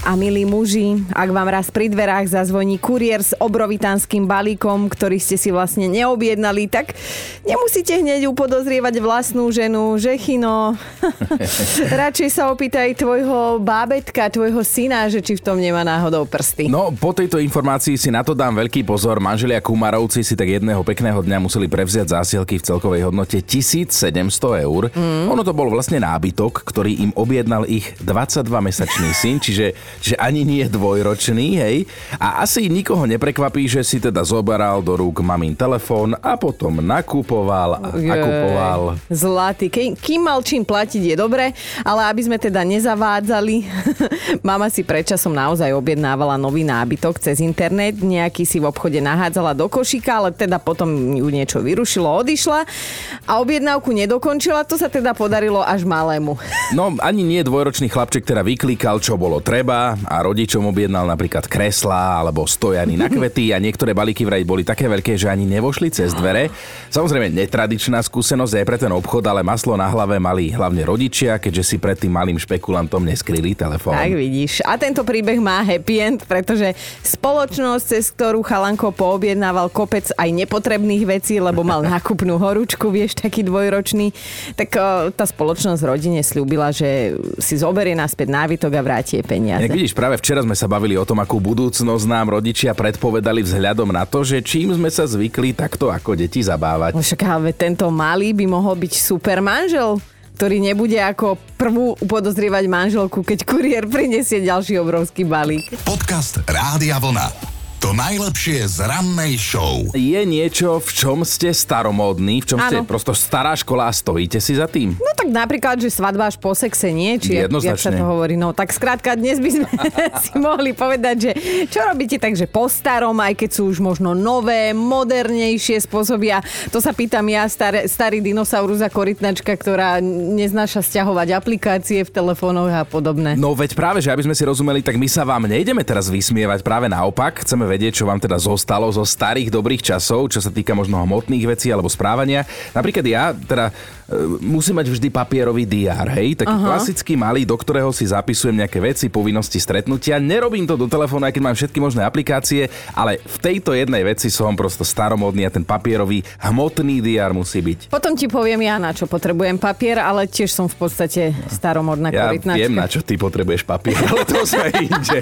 A milí muži, ak vám raz pri dverách zazvoní kuriér s obrovitánskym balíkom, ktorý ste si vlastne neobjednali, tak nemusíte hneď upodozrievať vlastnú ženu, že chino. Radšej sa opýtaj tvojho bábetka, tvojho syna, že či v tom nemá náhodou prsty. No, po tejto informácii si na to dám veľký pozor. Manželia Kumarovci si tak jedného pekného dňa museli prevziať zásielky v celkovej hodnote 1700 eur. Mm. Ono to bol vlastne nábytok, ktorý im objednal ich 22-mesačný syn, čiže že ani nie dvojročný, hej. A asi nikoho neprekvapí, že si teda zoberal do rúk mamín telefón a potom nakupoval a nakupoval. Zlatý. Ke, kým mal čím platiť je dobre, ale aby sme teda nezavádzali, mama si predčasom naozaj objednávala nový nábytok cez internet, nejaký si v obchode nahádzala do košíka, ale teda potom ju niečo vyrušilo, odišla a objednávku nedokončila, to sa teda podarilo až malému. No, ani nie dvojročný chlapček teda vyklikal, čo bolo treba, a rodičom objednal napríklad kresla alebo stojany na kvety a niektoré balíky vraj boli také veľké, že ani nevošli cez dvere. Samozrejme netradičná skúsenosť aj pre ten obchod, ale maslo na hlave mali hlavne rodičia, keďže si pred tým malým špekulantom neskryli telefón. Tak vidíš. A tento príbeh má happy end, pretože spoločnosť, cez ktorú Chalanko poobjednával kopec aj nepotrebných vecí, lebo mal nákupnú horúčku, vieš, taký dvojročný, tak tá spoločnosť rodine slúbila, že si zoberie naspäť návytok a vráti peniaze. Tak vidíš, práve včera sme sa bavili o tom, akú budúcnosť nám rodičia predpovedali vzhľadom na to, že čím sme sa zvykli takto ako deti zabávať. No však ale tento malý by mohol byť super manžel ktorý nebude ako prvú upodozrievať manželku, keď kuriér prinesie ďalší obrovský balík. Podcast Rádia Vlna. To najlepšie z rannej show. Je niečo, v čom ste staromódni, v čom ano. ste prosto stará škola a stojíte si za tým? No tak napríklad, že svadba až po sexe nie, či jak sa to hovorí. No tak skrátka dnes by sme si mohli povedať, že čo robíte tak, že po starom, aj keď sú už možno nové, modernejšie spôsoby. A to sa pýtam ja, starý, starý dinosaurus a korytnačka, ktorá neznáša stiahovať aplikácie v telefónoch a podobné. No veď práve, že aby sme si rozumeli, tak my sa vám nejdeme teraz vysmievať, práve naopak. Chceme vedieť, čo vám teda zostalo zo starých dobrých časov, čo sa týka možno hmotných vecí alebo správania. Napríklad ja teda e, musím mať vždy papierový diár, hej? Taký Aha. klasický malý, do ktorého si zapisujem nejaké veci, povinnosti, stretnutia. Nerobím to do telefónu, aj keď mám všetky možné aplikácie, ale v tejto jednej veci som prosto staromodný a ten papierový hmotný diár musí byť. Potom ti poviem ja, na čo potrebujem papier, ale tiež som v podstate staromodná ja korytnačka. viem, na čo ty potrebuješ papier, ale to sme inde.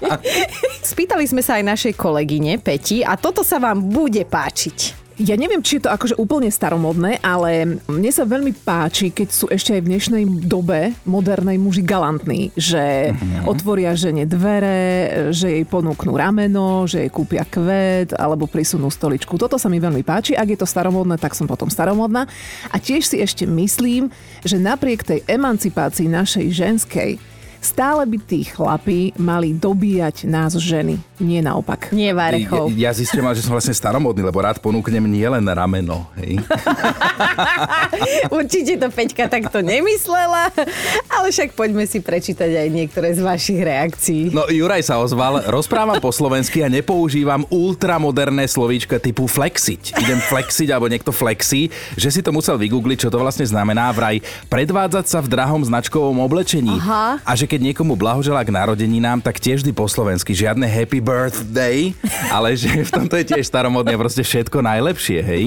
Spýtali sme sa aj našej kolegyne Peti a toto sa vám bude páčiť. Ja neviem, či je to akože úplne staromodné, ale mne sa veľmi páči, keď sú ešte aj v dnešnej dobe modernej muži galantní, že mm-hmm. otvoria žene dvere, že jej ponúknú rameno, že jej kúpia kvet alebo prisunú stoličku. Toto sa mi veľmi páči. Ak je to staromodné, tak som potom staromodná. A tiež si ešte myslím, že napriek tej emancipácii našej ženskej, stále by tí chlapí mali dobíjať nás ženy. Nie naopak. Nie Varechov. Ja, ja zistím, že som vlastne staromodný, lebo rád ponúknem nielen rameno. Hej. Určite to Peťka takto nemyslela, ale však poďme si prečítať aj niektoré z vašich reakcií. No Juraj sa ozval, rozprávam po slovensky a nepoužívam ultramoderné slovíčka typu flexiť. Idem flexiť alebo niekto flexí, že si to musel vygoogliť, čo to vlastne znamená vraj predvádzať sa v drahom značkovom oblečení. Aha. A že keď niekomu blahoželá k narodeninám, tak tiež vždy po slovensky. Žiadne happy birthday, ale že v tomto je tiež staromodné proste všetko najlepšie, hej?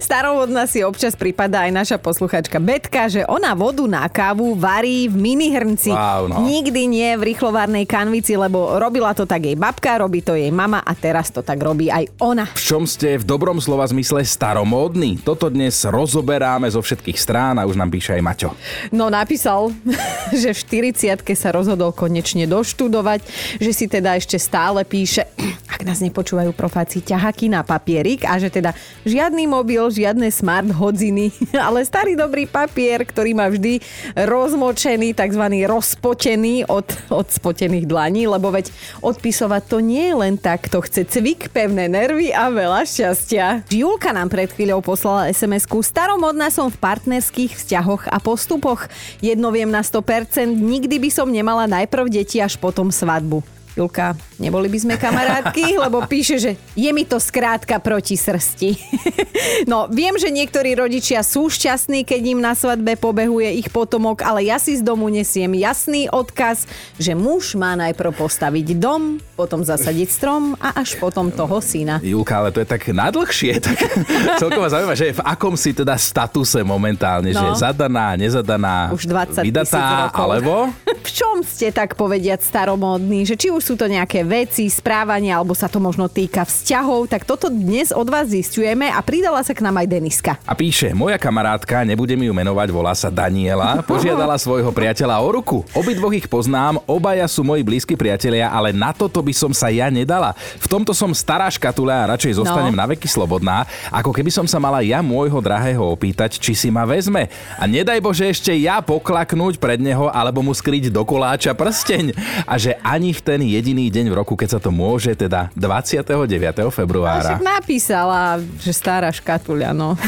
Staromodná si občas prípada aj naša posluchačka Betka, že ona vodu na kávu varí v minihrnci. Wow, no. Nikdy nie v rýchlovárnej kanvici, lebo robila to tak jej babka, robí to jej mama a teraz to tak robí aj ona. V čom ste v dobrom slova zmysle staromódny? Toto dnes rozoberáme zo všetkých strán a už nám píše aj Maťo. No napísal, že v 40 sa rozhodol konečne doštudovať, že si teda ešte stále píše, ak nás nepočúvajú profáci, ťahaky na papierik a že teda žiadny mobil, žiadne smart hodziny, ale starý dobrý papier, ktorý má vždy rozmočený, tzv. rozpotený od, od spotených dlaní, lebo veď odpisovať to nie je len tak, to chce cvik, pevné nervy a veľa šťastia. Julka nám pred chvíľou poslala SMS-ku Staromodná som v partnerských vzťahoch a postupoch. Jedno viem na 100%, nikdy by som nemala najprv deti až potom svadbu. Julka, neboli by sme kamarátky, lebo píše, že je mi to skrátka proti srsti. no, viem, že niektorí rodičia sú šťastní, keď im na svadbe pobehuje ich potomok, ale ja si z domu nesiem jasný odkaz, že muž má najprv postaviť dom, potom zasadiť strom a až potom toho syna. Julka, ale to je tak nadlhšie, tak celkovo zaujímavé, že v akom si teda statuse momentálne, no. že zadaná, nezadaná, Už 20 vydatá, alebo? V čom ste tak povediať staromódni? Že či už sú to nejaké veci, správania, alebo sa to možno týka vzťahov, tak toto dnes od vás zistujeme a pridala sa k nám aj Deniska. A píše, moja kamarátka, nebudem ju menovať, volá sa Daniela, požiadala svojho priateľa o ruku. Obidvoch ich poznám, obaja sú moji blízki priatelia, ale na toto by som sa ja nedala. V tomto som stará škatula a radšej zostanem No. na veky slobodná, ako keby som sa mala ja môjho drahého opýtať, či si ma vezme. A nedaj Bože ešte ja poklaknúť pred neho, alebo mu skryť do koláča prsteň. A že ani v ten jediný deň v roku, keď sa to môže, teda 29. A februára. však napísala, že stará škatuľa, no.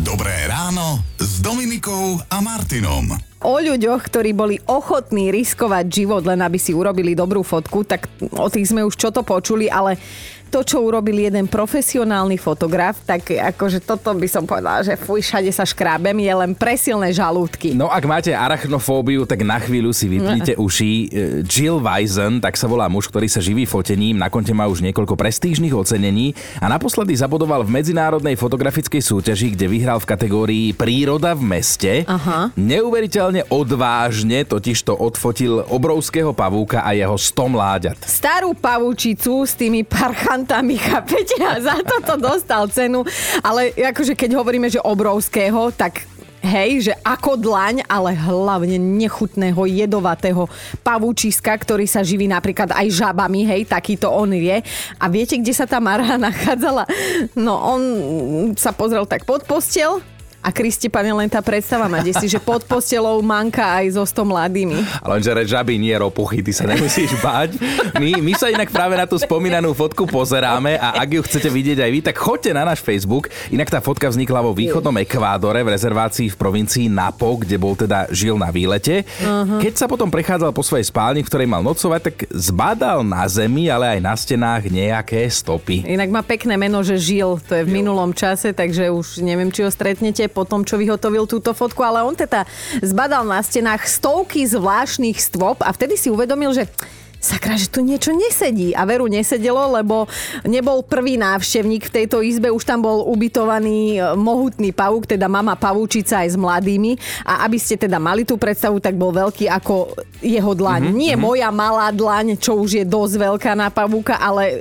Dobré ráno s Dominikou a Martinom. o ľuďoch, ktorí boli ochotní riskovať život, len aby si urobili dobrú fotku, tak o tých sme už čo to počuli, ale to, čo urobil jeden profesionálny fotograf, tak akože toto by som povedala, že fuj, všade sa škrábem, je len presilné žalúdky. No ak máte arachnofóbiu, tak na chvíľu si vypnite uši. E, Jill Weisen, tak sa volá muž, ktorý sa živí fotením, na konte má už niekoľko prestížnych ocenení a naposledy zabodoval v medzinárodnej fotografickej súťaži, kde vyhral v kategórii Príroda v meste. Aha. Neuveriteľne odvážne totiž to odfotil obrovského pavúka a jeho 100 mláďat. starú pavúčicu s tými parchantami, chápete? A za toto dostal cenu. Ale akože keď hovoríme, že obrovského, tak Hej, že ako dlaň, ale hlavne nechutného, jedovatého pavúčiska, ktorý sa živí napríklad aj žabami, hej, takýto on je. A viete, kde sa tá marha nachádzala? No, on sa pozrel tak pod postel a Kristi, pane, len tá predstava ma desí, že pod postelou manka aj so 100 mladými. Ale lenže reč žaby nie ropuchy, ty sa nemusíš báť. My, my sa inak práve na tú spomínanú fotku pozeráme a ak ju chcete vidieť aj vy, tak choďte na náš Facebook. Inak tá fotka vznikla vo východnom Ekvádore v rezervácii v provincii Napo, kde bol teda žil na výlete. Uh-huh. Keď sa potom prechádzal po svojej spálni, v ktorej mal nocovať, tak zbadal na zemi, ale aj na stenách nejaké stopy. Inak má pekné meno, že žil, to je v minulom čase, takže už neviem, či ho stretnete po tom, čo vyhotovil túto fotku, ale on teda zbadal na stenách stovky zvláštnych stôp a vtedy si uvedomil, že sakra, že tu niečo nesedí. A veru nesedelo, lebo nebol prvý návštevník v tejto izbe, už tam bol ubytovaný e, mohutný pavúk, teda mama pavúčica aj s mladými. A aby ste teda mali tú predstavu, tak bol veľký ako jeho dlaň. Mm-hmm. Nie moja malá dlaň, čo už je dosť veľká na pavúka, ale e,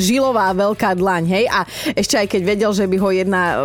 žilová veľká dlaň, hej. A ešte aj keď vedel, že by ho jedna e,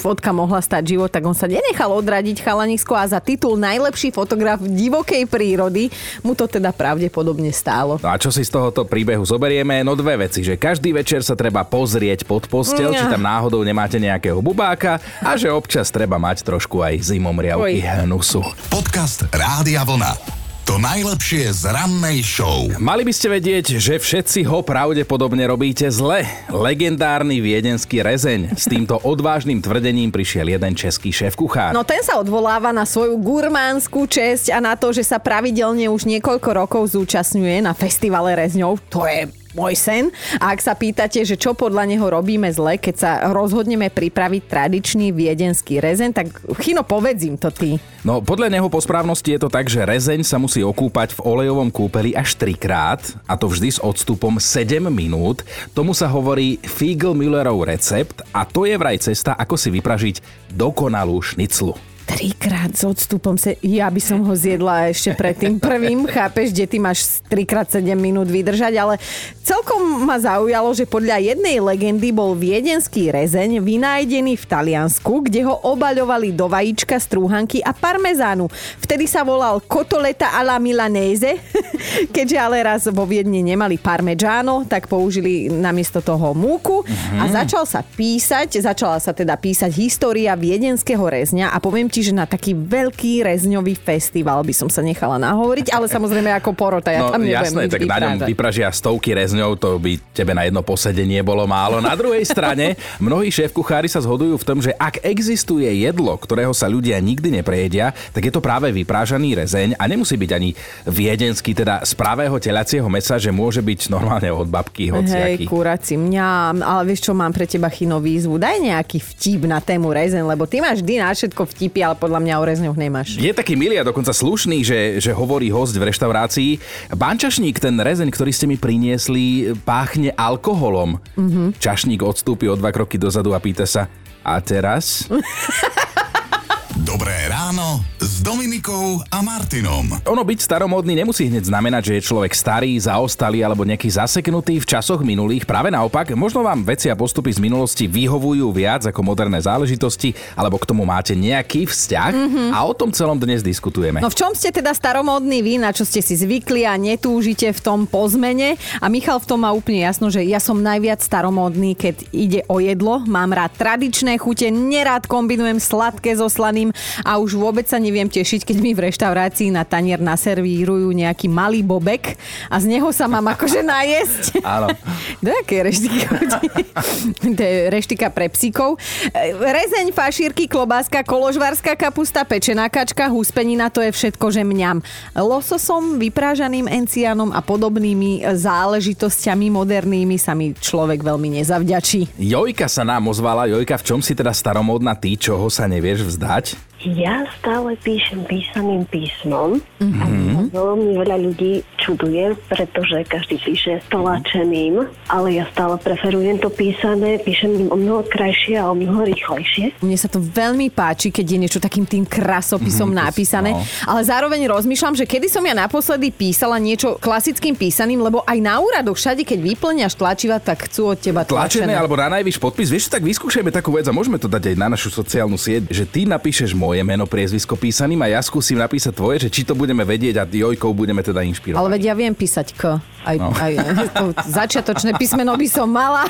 fotka mohla stať život, tak on sa nenechal odradiť chalanisko a za titul najlepší fotograf divokej prírody mu to teda pravdepodobne stálo. No a čo si z tohoto príbehu zoberieme? No dve veci, že každý večer sa treba pozrieť pod postel, či tam náhodou nemáte nejakého bubáka a že občas treba mať trošku aj zimomriavky Oj. hnusu. Podcast Rádia Vlna. To najlepšie z rannej show. Mali by ste vedieť, že všetci ho pravdepodobne robíte zle. Legendárny viedenský rezeň. S týmto odvážnym tvrdením prišiel jeden český šéf kuchár. No ten sa odvoláva na svoju gurmánsku česť a na to, že sa pravidelne už niekoľko rokov zúčastňuje na festivale rezňov. To je môj sen. A ak sa pýtate, že čo podľa neho robíme zle, keď sa rozhodneme pripraviť tradičný viedenský rezeň, tak Chino, povedzím to ty. No podľa neho po správnosti je to tak, že rezeň sa musí okúpať v olejovom kúpeli až trikrát a to vždy s odstupom 7 minút. Tomu sa hovorí Fiegel-Müllerov recept a to je vraj cesta, ako si vypražiť dokonalú šniclu. Trikrát s odstupom se... Ja by som ho zjedla ešte pred tým prvým, chápeš, kde ty máš 3x7 minút vydržať, ale celkom ma zaujalo, že podľa jednej legendy bol viedenský rezeň vynájdený v Taliansku, kde ho obaľovali do vajíčka, strúhanky a parmezánu. Vtedy sa volal kotoleta alla milanese, keďže ale raz vo Viedne nemali parmegiano, tak použili namiesto toho múku. A začal sa písať, začala sa teda písať história viedenského rezňa a poviem ti, čiže na taký veľký rezňový festival by som sa nechala nahovoriť, ale samozrejme ako porota, ja No tam nebudem jasné, tak na ňom vyprážať. vypražia stovky rezňov, to by tebe na jedno posedenie bolo málo. Na druhej strane, mnohí šéf kuchári sa zhodujú v tom, že ak existuje jedlo, ktorého sa ľudia nikdy neprejedia, tak je to práve vyprážaný rezeň a nemusí byť ani viedenský, teda z pravého telacieho mesa, že môže byť normálne od babky Hej, hociaký. kuraci, mňam, ale vieš čo, mám pre teba chino výzvu. Daj nejaký vtip na tému rezeň, lebo ty máš vždy na všetko vtipy, ale podľa mňa o rezňoch nemáš. Je taký milý a dokonca slušný, že, že hovorí host v reštaurácii. Bančašník, ten rezeň, ktorý ste mi priniesli, páchne alkoholom. Mm-hmm. Čašník odstúpi o dva kroky dozadu a pýta sa, a teraz? Dobré ráno s Dominikou a Martinom. Ono byť staromódny nemusí hneď znamenať, že je človek starý, zaostalý alebo nejaký zaseknutý v časoch minulých. Práve naopak, možno vám veci a postupy z minulosti vyhovujú viac ako moderné záležitosti, alebo k tomu máte nejaký vzťah mm-hmm. a o tom celom dnes diskutujeme. No v čom ste teda staromódni vy, na čo ste si zvykli a netúžite v tom po zmene? A Michal v tom má úplne jasno, že ja som najviac staromódny, keď ide o jedlo. Mám rád tradičné chute, nerád kombinujem sladké so slaným a už vôbec sa neviem tešiť, keď mi v reštaurácii na tanier naservírujú nejaký malý bobek a z neho sa mám akože najesť. Áno. Do jaké reštiky chodí? to je reštika pre psíkov. E, Rezeň, fašírky, klobáska, koložvárska kapusta, pečená kačka, húspenina, to je všetko, že mňam. Lososom, vyprážaným enciánom a podobnými záležitosťami modernými sa mi človek veľmi nezavďačí. Jojka sa nám ozvala. Jojka, v čom si teda staromódna ty, čoho sa nevieš vzdať? пять. Ja stále píšem písaným písmom mm-hmm. a mňa veľmi veľa ľudí čuduje, pretože každý píše tlačeným, ale ja stále preferujem to písané, píšem o mnoho krajšie a o mnoho rýchlejšie. Mne sa to veľmi páči, keď je niečo takým tým krasopisom Mhm, to- napísané, no. ale zároveň rozmýšľam, že kedy som ja naposledy písala niečo klasickým písaným, lebo aj na úradoch všade, keď vyplňaš tlačiva, tak chcú od teba Tlačené tlačené. alebo na najvyš podpis. Vieš, tak vyskúšajme takú vec a môžeme to dať aj na našu sociálnu sieť, že ty napíšeš moje meno, priezvisko písaným a ja skúsim napísať tvoje, že či to budeme vedieť a Jojkou budeme teda inšpirovať. Ale veď ja viem písať K. Aj, No. aj to začiatočné písmeno by som mala.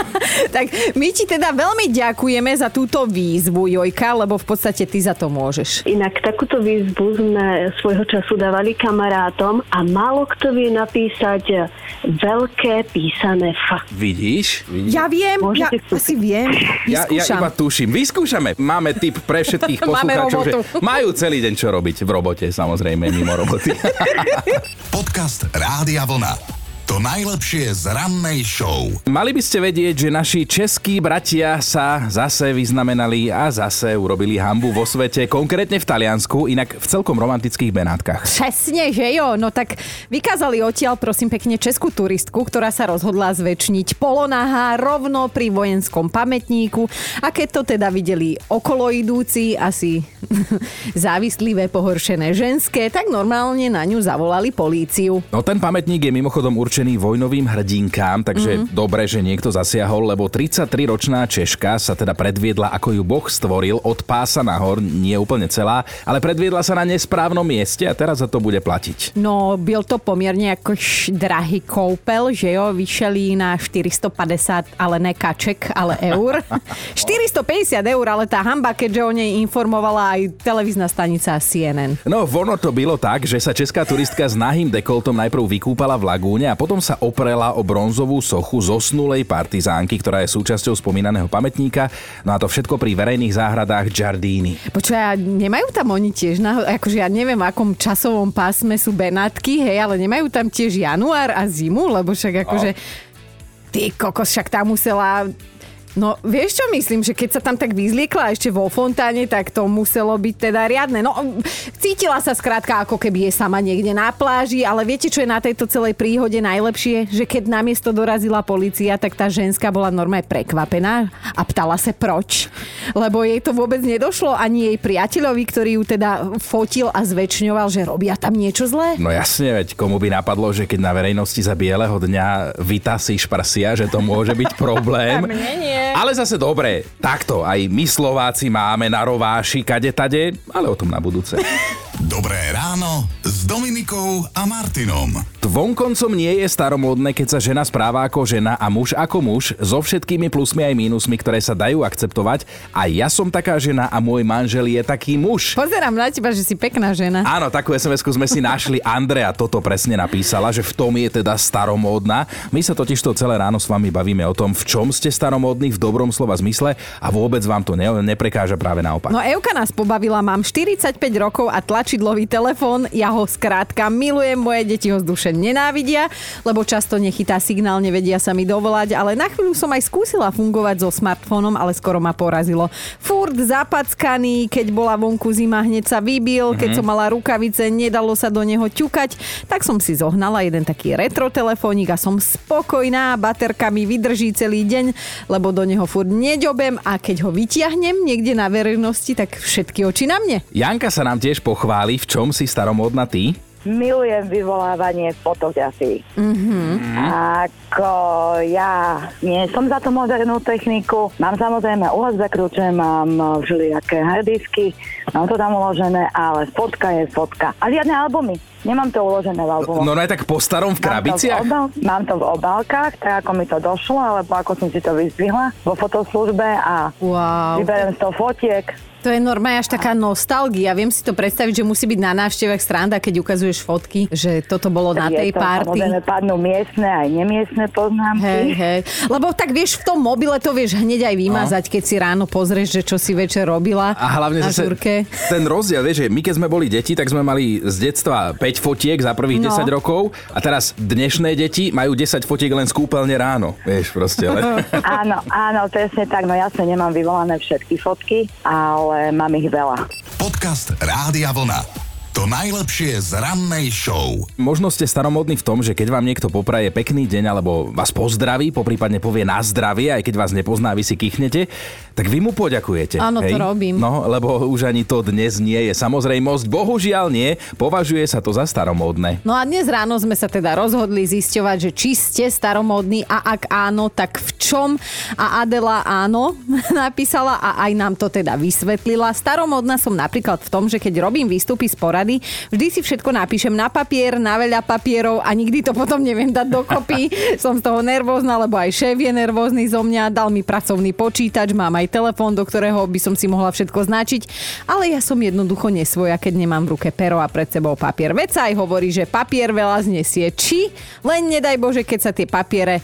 tak my ti teda veľmi ďakujeme za túto výzvu, Jojka, lebo v podstate ty za to môžeš. Inak takúto výzvu sme svojho času dávali kamarátom a málo kto vie napísať veľké písané F. Vidíš? Vidíš? Ja viem, ja Môžete skúsiť. asi viem. Ja, ja iba tuším. Vyskúšame. Máme tip pre všetkých Máme poslucháčov, že robotu. majú celý deň čo robiť v robote, samozrejme, mimo roboty. Podcast Rádia Vlna. To najlepšie z rannej show. Mali by ste vedieť, že naši českí bratia sa zase vyznamenali a zase urobili hambu vo svete, konkrétne v Taliansku, inak v celkom romantických Benátkach. Presne, že jo. No tak vykázali odtiaľ, prosím pekne, českú turistku, ktorá sa rozhodla zväčšniť polonaha rovno pri vojenskom pamätníku. A keď to teda videli okolo idúci, asi závislivé, pohoršené ženské, tak normálne na ňu zavolali políciu. No ten pamätník je mimochodom určený vojnovým hrdinkám, takže mm-hmm. dobre, že niekto zasiahol, lebo 33-ročná Češka sa teda predviedla, ako ju Boh stvoril od pása nahor, nie úplne celá, ale predviedla sa na nesprávnom mieste a teraz za to bude platiť. No, byl to poměrně jakož drahý koupel, že jo, vyšel jí na 450, ale ne kaček, ale eur. 450 eur, ale tá hamba, keďže o nej informovala aj televízna stanica CNN. No, ono to bylo tak, že sa česká turistka s nahým dekoltom najprv vykúpala v lagúne a potom sa oprela o bronzovú sochu zosnulej partizánky, ktorá je súčasťou spomínaného pamätníka. No a to všetko pri verejných záhradách Giardini. Počuj, a nemajú tam oni tiež, na, akože ja neviem, v akom časovom pásme sú Benátky, hej, ale nemajú tam tiež január a zimu, lebo však akože... Ty kokos, však tam musela... No, vieš čo myslím, že keď sa tam tak vyzliekla ešte vo fontáne, tak to muselo byť teda riadne. No, cítila sa skrátka ako keby je sama niekde na pláži, ale viete, čo je na tejto celej príhode najlepšie? Že keď na miesto dorazila policia, tak tá ženská bola normálne prekvapená a ptala sa proč. Lebo jej to vôbec nedošlo ani jej priateľovi, ktorý ju teda fotil a zväčšňoval, že robia tam niečo zlé. No jasne, veď komu by napadlo, že keď na verejnosti za bieleho dňa vytasíš prsia, že to môže byť problém. Mne nie. Ale zase dobre, takto, aj my Slováci máme na rováši kade tade, ale o tom na budúce. Dobré ráno s Dominikou a Martinom. Vonkoncom nie je staromódne, keď sa žena správa ako žena a muž ako muž, so všetkými plusmi aj mínusmi, ktoré sa dajú akceptovať. A ja som taká žena a môj manžel je taký muž. Pozerám na teba, že si pekná žena. Áno, takú sms sme si našli. Andrea toto presne napísala, že v tom je teda staromódna. My sa totiž to celé ráno s vami bavíme o tom, v čom ste staromódni v dobrom slova zmysle a vôbec vám to ne, neprekáža práve naopak. No Euka nás pobavila, mám 45 rokov a tlačidlový telefón, ja ho skrátka milujem, moje deti ho z duše nenávidia, lebo často nechytá signál, nevedia sa mi dovolať, ale na chvíľu som aj skúsila fungovať so smartfónom, ale skoro ma porazilo. Furt zapackaný, keď bola vonku zima, hneď sa vybil, keď som mala rukavice, nedalo sa do neho ťukať, tak som si zohnala jeden taký retro telefónik a som spokojná, baterka mi vydrží celý deň, lebo do neho furt neďobem a keď ho vytiahnem niekde na verejnosti, tak všetky oči na mne. Janka sa nám tiež pochváli, v čom si staromódna ty. Milujem vyvolávanie fotografií. Mm-hmm. Ako ja nie som za tú modernú techniku. Mám samozrejme USB kľúče, mám všelijaké hardisky, mám to tam uložené, ale fotka je fotka. A žiadne albumy. Nemám to uložené v albumoch. No, no aj tak po starom v Mám to v, krabiciach? obal, mám to v obálkach, tak ako mi to došlo, alebo ako som si to vyzdvihla vo fotoslužbe a Wow. vyberiem z toho fotiek. To je normálne až taká nostalgia. Viem si to predstaviť, že musí byť na návštevách stranda, keď ukazuješ fotky, že toto bolo na tej Je to, party. Samozrejme padnú miestne aj nemiestne poznámky. Hej, hej. Lebo tak vieš, v tom mobile to vieš hneď aj vymazať, keď si ráno pozrieš, že čo si večer robila A hlavne na zase žurke. ten rozdiel, vieš, že my keď sme boli deti, tak sme mali z detstva 5 fotiek za prvých No. 10 rokov a teraz dnešné deti majú 10 fotiek len z kúpeľne ráno. Vieš, proste. Ale... Áno, áno, presne tak. No jasne nemám vyvolané všetky fotky, ale mám ich veľa. Podcast Rádia Vlna. To najlepšie z rannej show. Možno ste staromodní v tom, že keď vám niekto popraje pekný deň alebo vás pozdraví, poprípadne povie na zdravie, aj keď vás nepozná, vy si kýchnete, tak vy mu poďakujete. Áno, to hej? robím. No, lebo už ani to dnes nie je samozrejmosť. Bohužiaľ nie, považuje sa to za staromódne. No a dnes ráno sme sa teda rozhodli zisťovať, že či ste staromódni a ak áno, tak v čom? A Adela áno napísala a aj nám to teda vysvetlila. Staromódna som napríklad v tom, že keď robím výstupy z porady, vždy si všetko napíšem na papier, na veľa papierov a nikdy to potom neviem dať dokopy. som z toho nervózna, lebo aj šéf je nervózny zo mňa, dal mi pracovný počítač, mám aj telefón, do ktorého by som si mohla všetko značiť, ale ja som jednoducho nesvoja, keď nemám v ruke pero a pred sebou papier. Veď sa aj hovorí, že papier veľa znesie. Či len nedaj Bože, keď sa tie papiere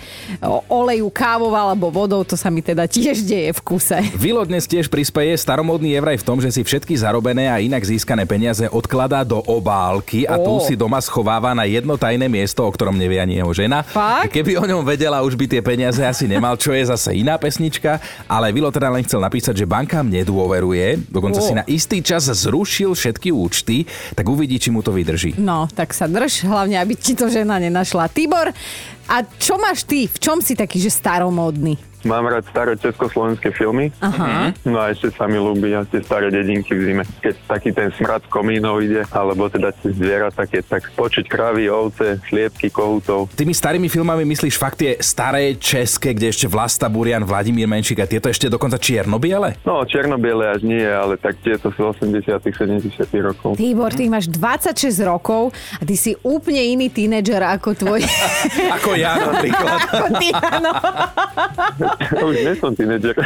olejú kávou alebo vodou, to sa mi teda tiež deje v kuse. Vilo dnes tiež prispeje, staromodný je vraj v tom, že si všetky zarobené a inak získané peniaze odkladá do obálky a tu Ó. si doma schováva na jedno tajné miesto, o ktorom nevie ani jeho žena. Fakt? Keby o ňom vedela, už by tie peniaze asi nemal, čo je zase iná pesnička, ale Vilo teda len chcel napísať, že bankám nedôveruje, dokonca Ó. si na istý čas zrušil všetky účty, tak uvidí, či mu to vydrží. No, tak sa drž, hlavne, aby ti to žena nenašla. Tibor, a čo máš ty? V čom si taký, že staromódny? Mám rád staré československé filmy. Aha. No a ešte sa mi ľúbia tie staré dedinky v zime. Keď taký ten smrad komínov ide, alebo teda tie zvieratá, keď tak počuť kravy, ovce, sliepky, kohutov. Tými starými filmami myslíš fakt tie staré české, kde ešte Vlasta Burian, Vladimír Menšik a tieto ešte dokonca čiernobiele? No, černobiele až nie, ale tak tieto sú 80 70 rokov. Tibor, ty máš 26 rokov a ty si úplne iný tínedžer ako tvoj. Ako ja napríklad. ty, áno. Už nie som tínedžer.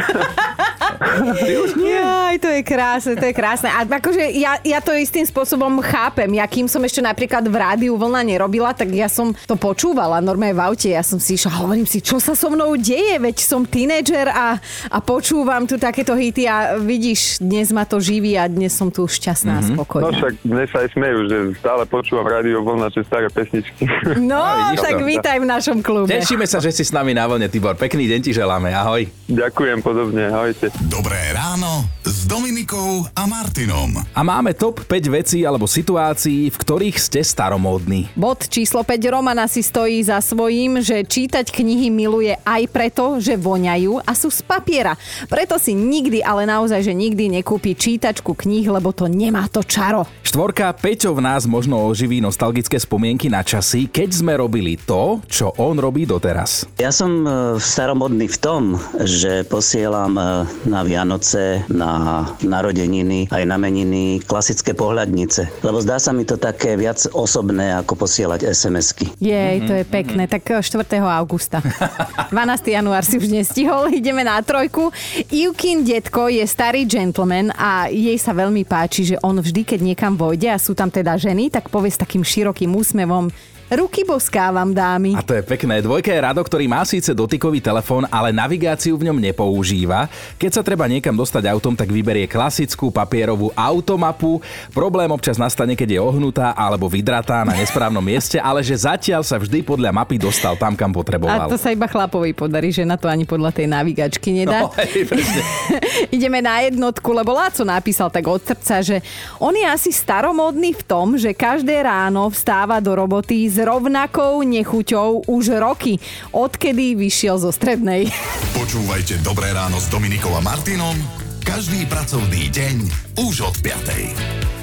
Ty už nie. Aj, to je krásne, to je krásne. A akože ja, ja to istým spôsobom chápem. Ja kým som ešte napríklad v rádiu vlna nerobila, tak ja som to počúvala normálne v aute. Ja som si išla, hovorím si, čo sa so mnou deje, veď som tínedžer a, a počúvam tu takéto hity a vidíš, dnes ma to živí a dnes som tu šťastná a No spokojná. však dnes sa aj smejú, že stále počúvam rádio vlna, že staré pesničky. No, A vidíš tak to. vítaj v našom klube. Tešíme sa, že si s nami na vlne, Tibor. Pekný deň ti želáme. Ahoj. Ďakujem podobne, ahojte. Dobré ráno s Dominikou a Martinom. A máme top 5 vecí alebo situácií, v ktorých ste staromódni. Bod číslo 5 Romana si stojí za svojím, že čítať knihy miluje aj preto, že voňajú a sú z papiera. Preto si nikdy, ale naozaj, že nikdy nekúpi čítačku kníh, lebo to nemá to čaro. Štvorka, Peťo v nás možno oživí nostalgické spomienky na časy, keď sme robili to, čo on robí doteraz. Ja som e, staromodný v tom, že posielam e, na Vianoce, na narodeniny, aj na meniny klasické pohľadnice. Lebo zdá sa mi to také viac osobné, ako posielať SMS-ky. Jej, to je pekné. Tak 4. augusta. 12. január si už nestihol, ideme na trojku. Ivkin detko je starý gentleman a jej sa veľmi páči, že on vždy, keď niekam vojde a sú tam teda ženy, tak povie s takým širokým úsmevom Ruky boskávam, dámy. A to je pekné. Dvojka je Rado, ktorý má síce dotykový telefón, ale navigáciu v ňom nepoužíva. Keď sa treba niekam dostať autom, tak vyberie klasickú papierovú automapu. Problém občas nastane, keď je ohnutá alebo vydratá na nesprávnom mieste, ale že zatiaľ sa vždy podľa mapy dostal tam, kam potreboval. A to sa iba chlapovi podarí, že na to ani podľa tej navigačky nedá. No, hej. Ideme na jednotku, lebo Láco napísal tak od srdca, že on je asi staromodný v tom, že každé ráno vstáva do roboty s rovnakou nechuťou už roky, odkedy vyšiel zo strednej. Počúvajte Dobré ráno s Dominikom a Martinom každý pracovný deň už od 5.